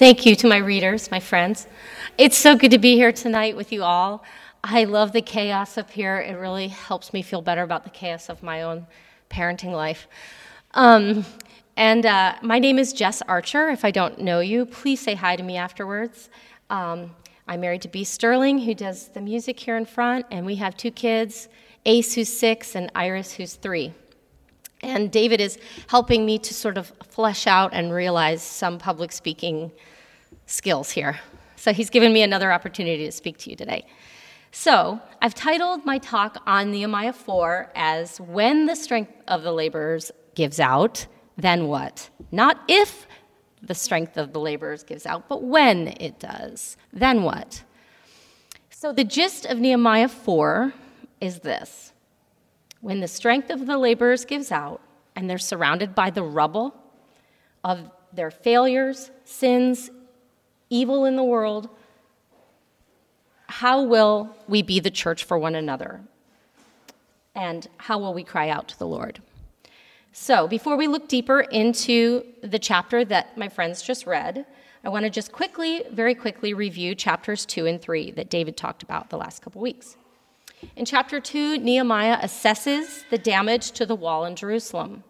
Thank you to my readers, my friends. It's so good to be here tonight with you all. I love the chaos up here. It really helps me feel better about the chaos of my own parenting life. Um, and uh, my name is Jess Archer. If I don't know you, please say hi to me afterwards. Um, I'm married to B. Sterling, who does the music here in front, and we have two kids Ace, who's six, and Iris, who's three. And David is helping me to sort of flesh out and realize some public speaking skills here. So he's given me another opportunity to speak to you today. So I've titled my talk on Nehemiah 4 as When the Strength of the Laborers Gives Out, Then What? Not if the strength of the laborers gives out, but when it does, then what? So the gist of Nehemiah 4 is this when the strength of the laborers gives out and they're surrounded by the rubble of their failures, sins, evil in the world, how will we be the church for one another? And how will we cry out to the Lord? So, before we look deeper into the chapter that my friends just read, I want to just quickly, very quickly review chapters 2 and 3 that David talked about the last couple weeks. In chapter 2, Nehemiah assesses the damage to the wall in Jerusalem.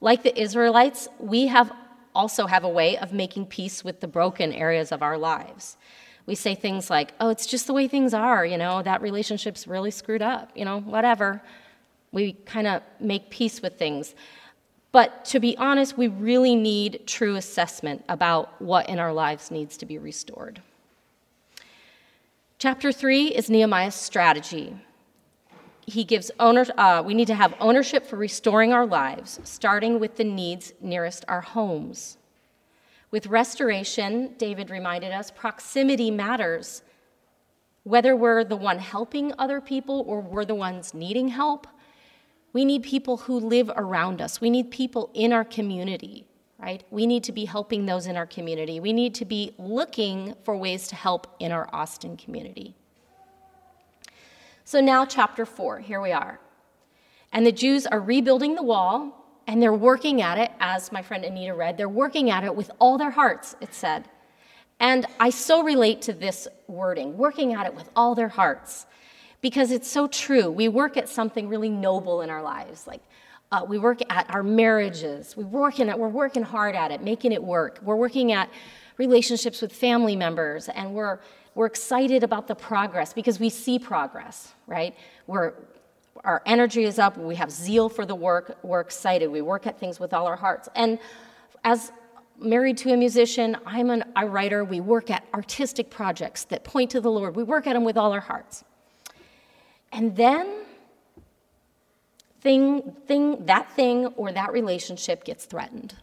Like the Israelites, we have also have a way of making peace with the broken areas of our lives. We say things like, "Oh, it's just the way things are, you know, that relationship's really screwed up, you know, whatever." We kind of make peace with things. But to be honest, we really need true assessment about what in our lives needs to be restored. Chapter three is Nehemiah's strategy. He gives owners, uh, we need to have ownership for restoring our lives, starting with the needs nearest our homes. With restoration, David reminded us, proximity matters. Whether we're the one helping other people or we're the ones needing help, we need people who live around us. We need people in our community right? We need to be helping those in our community. We need to be looking for ways to help in our Austin community. So now, chapter four, here we are. And the Jews are rebuilding the wall, and they're working at it, as my friend Anita read, they're working at it with all their hearts, it said. And I so relate to this wording, working at it with all their hearts, because it's so true. We work at something really noble in our lives, like uh, we work at our marriages. We working at, we're working hard at it, making it work. We're working at relationships with family members, and we're, we're excited about the progress because we see progress, right? We're, our energy is up. We have zeal for the work. We're excited. We work at things with all our hearts. And as married to a musician, I'm an, a writer. We work at artistic projects that point to the Lord. We work at them with all our hearts. And then thing, thing, that thing or that relationship gets threatened.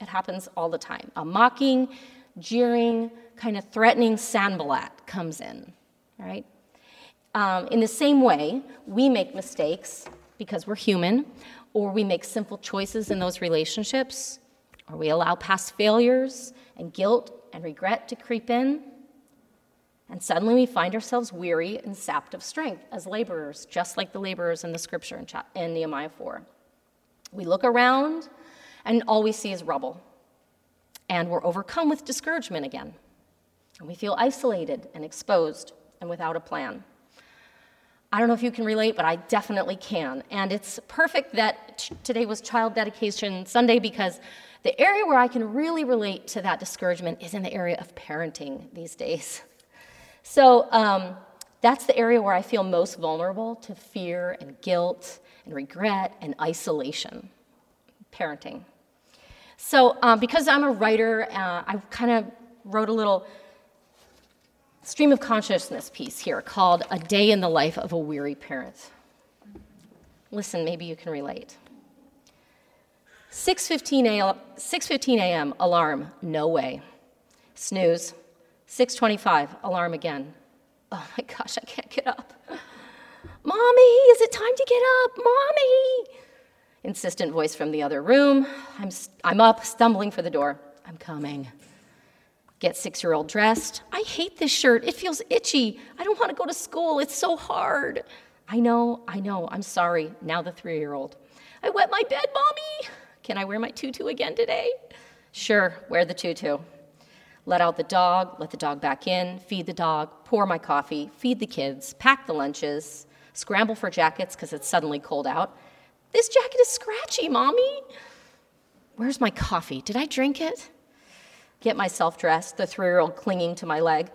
It happens all the time. A mocking, jeering, kind of threatening Sanballat comes in, right? Um, in the same way, we make mistakes because we're human, or we make sinful choices in those relationships, or we allow past failures and guilt and regret to creep in. And suddenly we find ourselves weary and sapped of strength as laborers, just like the laborers in the scripture in, in Nehemiah 4. We look around, and all we see is rubble. And we're overcome with discouragement again. And we feel isolated and exposed and without a plan. I don't know if you can relate, but I definitely can. And it's perfect that t- today was Child Dedication Sunday because the area where I can really relate to that discouragement is in the area of parenting these days. So um, that's the area where I feel most vulnerable to fear and guilt and regret and isolation, parenting. So, um, because I'm a writer, uh, I kind of wrote a little stream of consciousness piece here called A Day in the Life of a Weary Parent. Listen, maybe you can relate. 6:15 a.m. alarm, no way. Snooze. 6:25, alarm again. Oh my gosh, I can't get up. Mommy, is it time to get up? Mommy! Insistent voice from the other room. I'm, I'm up, stumbling for the door. I'm coming. Get six year old dressed. I hate this shirt. It feels itchy. I don't want to go to school. It's so hard. I know, I know. I'm sorry. Now the three year old. I wet my bed, Mommy. Can I wear my tutu again today? Sure, wear the tutu. let out the dog, let the dog back in, feed the dog, pour my coffee, feed the kids, pack the lunches, scramble for jackets because it's suddenly cold out. This jacket is scratchy, mommy. Where's my coffee? Did I drink it? Get myself dressed, the three year old clinging to my leg.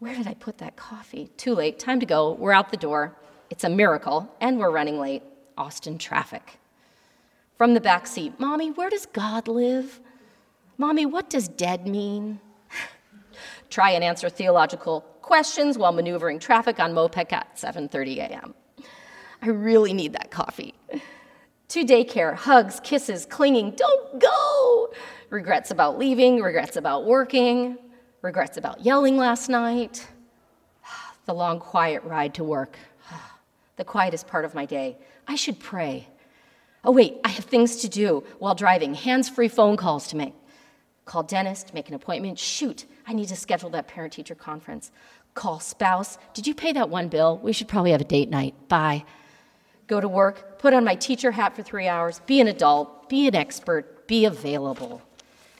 Where did I put that coffee? Too late, time to go. We're out the door. It's a miracle, and we're running late. Austin traffic. From the back seat, Mommy, where does God live? Mommy, what does dead mean? Try and answer theological questions while maneuvering traffic on MoPac at 7:30 a.m. I really need that coffee. To daycare, hugs, kisses, clinging, don't go. Regrets about leaving, regrets about working, regrets about yelling last night. The long quiet ride to work, the quietest part of my day. I should pray. Oh, wait, I have things to do while driving, hands free phone calls to make. Call dentist, make an appointment. Shoot, I need to schedule that parent teacher conference. Call spouse. Did you pay that one bill? We should probably have a date night. Bye. Go to work, put on my teacher hat for three hours, be an adult, be an expert, be available.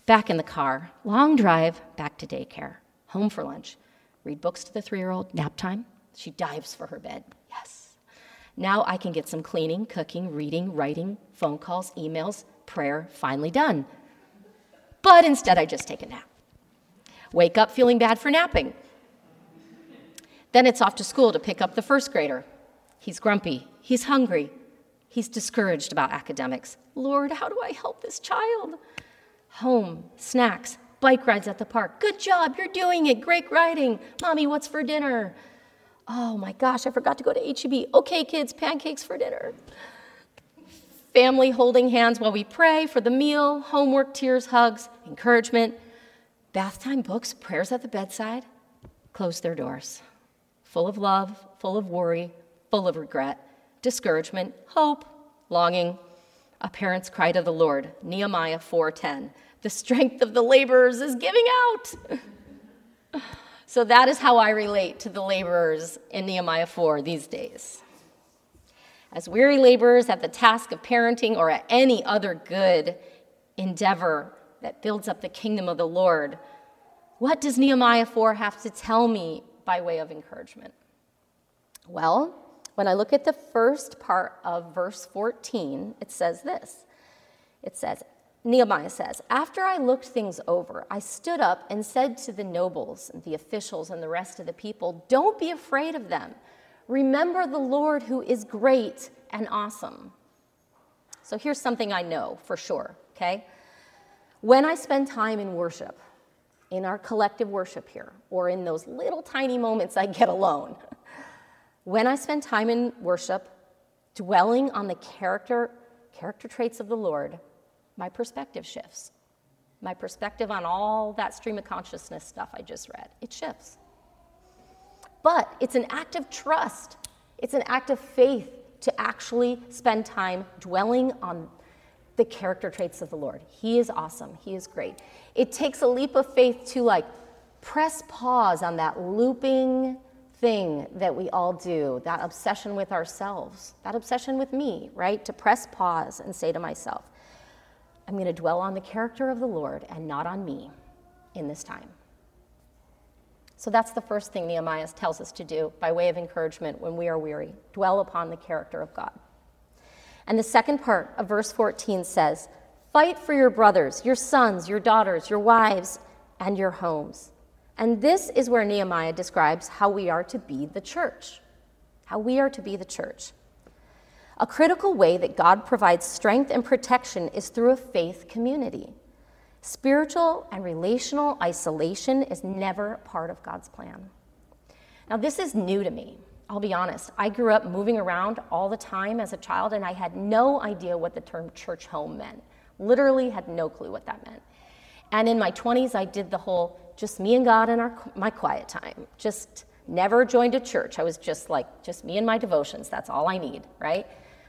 Back in the car, long drive, back to daycare, home for lunch, read books to the three year old, nap time. She dives for her bed. Yes. Now I can get some cleaning, cooking, reading, writing, phone calls, emails, prayer, finally done. But instead, I just take a nap. Wake up feeling bad for napping. Then it's off to school to pick up the first grader. He's grumpy, he's hungry, he's discouraged about academics. Lord, how do I help this child? Home, snacks, bike rides at the park. Good job, you're doing it. Great riding. Mommy, what's for dinner? Oh my gosh, I forgot to go to HEB. Okay, kids, pancakes for dinner. Family holding hands while we pray for the meal, homework, tears, hugs, encouragement. Bath time books, prayers at the bedside. Close their doors. Full of love, full of worry, full of regret, discouragement, hope, longing. A parent's cry to the Lord, Nehemiah 4:10. The strength of the laborers is giving out. so that is how I relate to the laborers in Nehemiah 4 these days. As weary laborers at the task of parenting or at any other good endeavor that builds up the kingdom of the Lord, what does Nehemiah 4 have to tell me by way of encouragement? Well, when I look at the first part of verse 14, it says this. It says, Nehemiah says, After I looked things over, I stood up and said to the nobles, and the officials, and the rest of the people, Don't be afraid of them. Remember the Lord who is great and awesome. So here's something I know for sure, okay? When I spend time in worship, in our collective worship here, or in those little tiny moments I get alone, when I spend time in worship, dwelling on the character, character traits of the Lord, my perspective shifts. My perspective on all that stream of consciousness stuff I just read, it shifts. But it's an act of trust, it's an act of faith to actually spend time dwelling on the character traits of the Lord. He is awesome, He is great. It takes a leap of faith to like press pause on that looping thing that we all do, that obsession with ourselves, that obsession with me, right? To press pause and say to myself, I'm going to dwell on the character of the Lord and not on me in this time. So that's the first thing Nehemiah tells us to do by way of encouragement when we are weary dwell upon the character of God. And the second part of verse 14 says, Fight for your brothers, your sons, your daughters, your wives, and your homes. And this is where Nehemiah describes how we are to be the church. How we are to be the church. A critical way that God provides strength and protection is through a faith community. Spiritual and relational isolation is never part of God's plan. Now, this is new to me. I'll be honest. I grew up moving around all the time as a child, and I had no idea what the term church home meant. Literally, had no clue what that meant. And in my 20s, I did the whole just me and God in our, my quiet time. Just never joined a church. I was just like, just me and my devotions. That's all I need, right?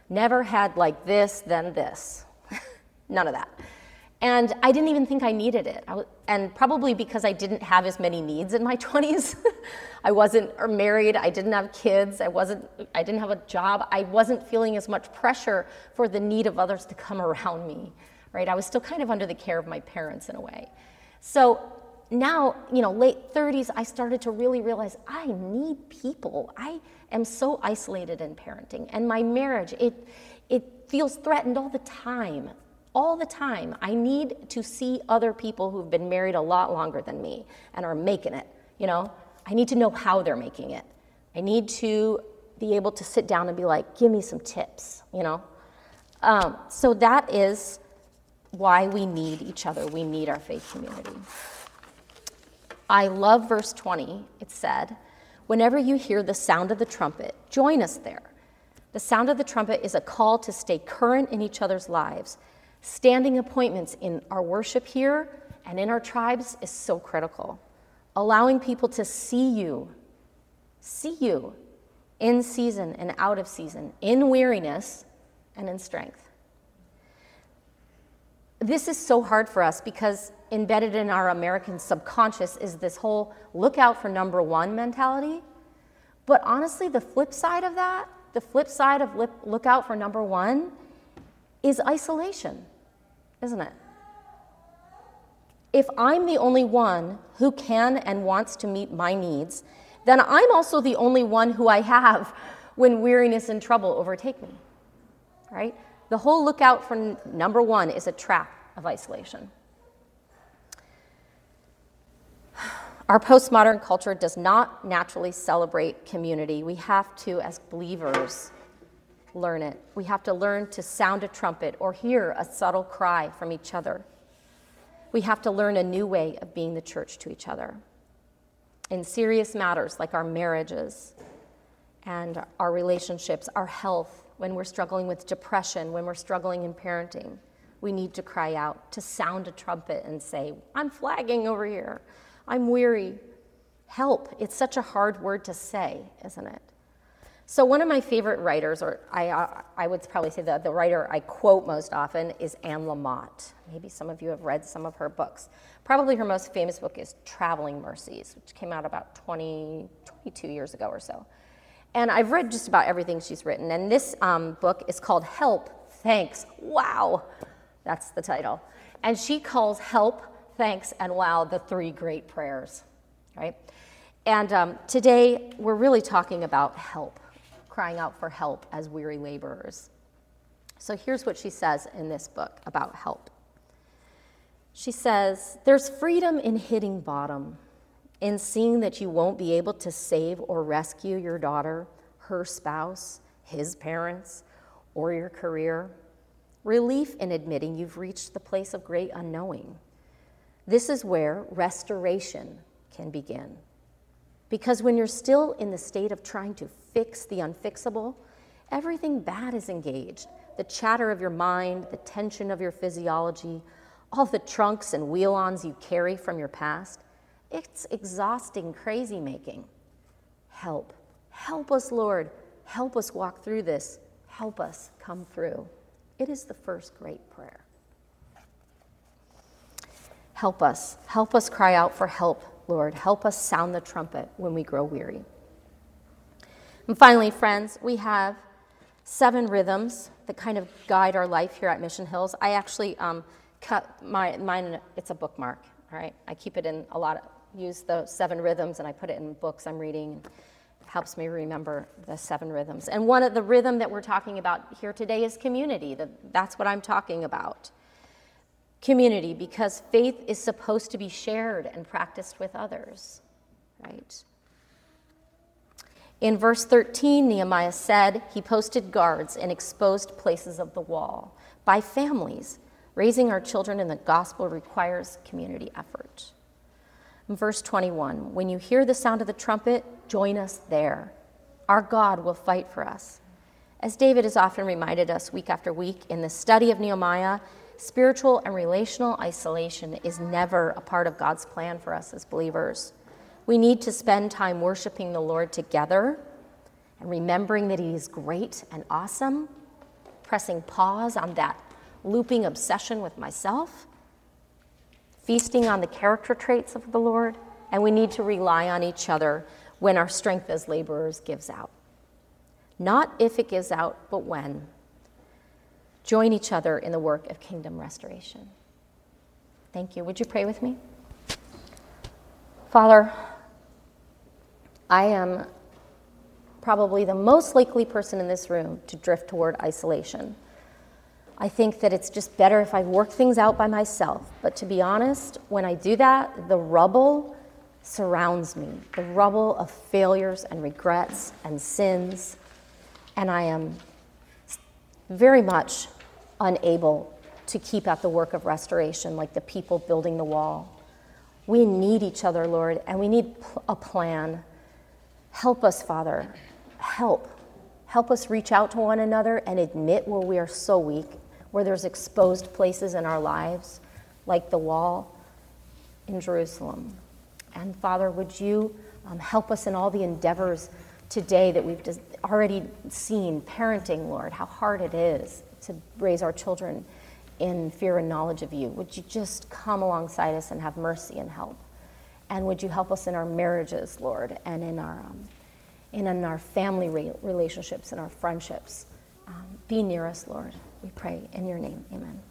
Never had like this, then this. None of that. And I didn't even think I needed it. I and probably because I didn't have as many needs in my 20s. I wasn't married, I didn't have kids, I, wasn't, I didn't have a job, I wasn't feeling as much pressure for the need of others to come around me, right? I was still kind of under the care of my parents in a way. So now, you know, late 30s, I started to really realize I need people. I am so isolated in parenting. And my marriage, it, it feels threatened all the time. All the time. I need to see other people who've been married a lot longer than me and are making it, you know? I need to know how they're making it. I need to be able to sit down and be like, give me some tips, you know? Um, so that is why we need each other. We need our faith community. I love verse 20. It said, Whenever you hear the sound of the trumpet, join us there. The sound of the trumpet is a call to stay current in each other's lives. Standing appointments in our worship here and in our tribes is so critical. Allowing people to see you, see you in season and out of season, in weariness and in strength. This is so hard for us because embedded in our American subconscious is this whole look out for number one mentality. But honestly, the flip side of that, the flip side of look out for number one, is isolation, isn't it? If I'm the only one who can and wants to meet my needs, then I'm also the only one who I have when weariness and trouble overtake me, right? The whole lookout for number one is a trap of isolation. Our postmodern culture does not naturally celebrate community. We have to, as believers, learn it. We have to learn to sound a trumpet or hear a subtle cry from each other. We have to learn a new way of being the church to each other. In serious matters like our marriages and our relationships, our health, when we're struggling with depression, when we're struggling in parenting, we need to cry out, to sound a trumpet and say, I'm flagging over here. I'm weary. Help. It's such a hard word to say, isn't it? So, one of my favorite writers, or I, uh, I would probably say the, the writer I quote most often, is Anne Lamott. Maybe some of you have read some of her books. Probably her most famous book is Traveling Mercies, which came out about 20, 22 years ago or so. And I've read just about everything she's written. And this um, book is called Help, Thanks. Wow. That's the title. And she calls help, thanks, and wow the three great prayers, right? And um, today we're really talking about help, crying out for help as weary laborers. So here's what she says in this book about help. She says, There's freedom in hitting bottom, in seeing that you won't be able to save or rescue your daughter, her spouse, his parents, or your career relief in admitting you've reached the place of great unknowing. This is where restoration can begin. Because when you're still in the state of trying to fix the unfixable, everything bad is engaged. The chatter of your mind, the tension of your physiology, all the trunks and wheel-ons you carry from your past. It's exhausting crazy making. Help. Help us, Lord. Help us walk through this. Help us come through. It is the first great prayer. Help us. Help us cry out for help, Lord. Help us sound the trumpet when we grow weary. And finally, friends, we have seven rhythms that kind of guide our life here at Mission Hills. I actually um, cut my, mine, it's a bookmark, all right? I keep it in a lot of, use the seven rhythms and I put it in books I'm reading and helps me remember the seven rhythms. And one of the rhythm that we're talking about here today is community. That's what I'm talking about. Community, because faith is supposed to be shared and practiced with others, right? In verse 13, Nehemiah said he posted guards in exposed places of the wall by families. Raising our children in the gospel requires community effort. Verse 21, when you hear the sound of the trumpet, join us there. Our God will fight for us. As David has often reminded us week after week in the study of Nehemiah, spiritual and relational isolation is never a part of God's plan for us as believers. We need to spend time worshiping the Lord together and remembering that He is great and awesome, pressing pause on that looping obsession with myself feasting on the character traits of the Lord, and we need to rely on each other when our strength as laborers gives out. Not if it gives out, but when. Join each other in the work of kingdom restoration. Thank you. Would you pray with me? Father, I am probably the most likely person in this room to drift toward isolation. I think that it's just better if I work things out by myself. But to be honest, when I do that, the rubble surrounds me the rubble of failures and regrets and sins. And I am very much unable to keep at the work of restoration like the people building the wall. We need each other, Lord, and we need a plan. Help us, Father. Help. Help us reach out to one another and admit where we are so weak, where there's exposed places in our lives, like the wall in Jerusalem. And Father, would you um, help us in all the endeavors today that we've already seen parenting, Lord, how hard it is to raise our children in fear and knowledge of you. Would you just come alongside us and have mercy and help? And would you help us in our marriages, Lord, and in our, um, in our family re- relationships and our friendships? Um, be near us, Lord. We pray in your name. Amen.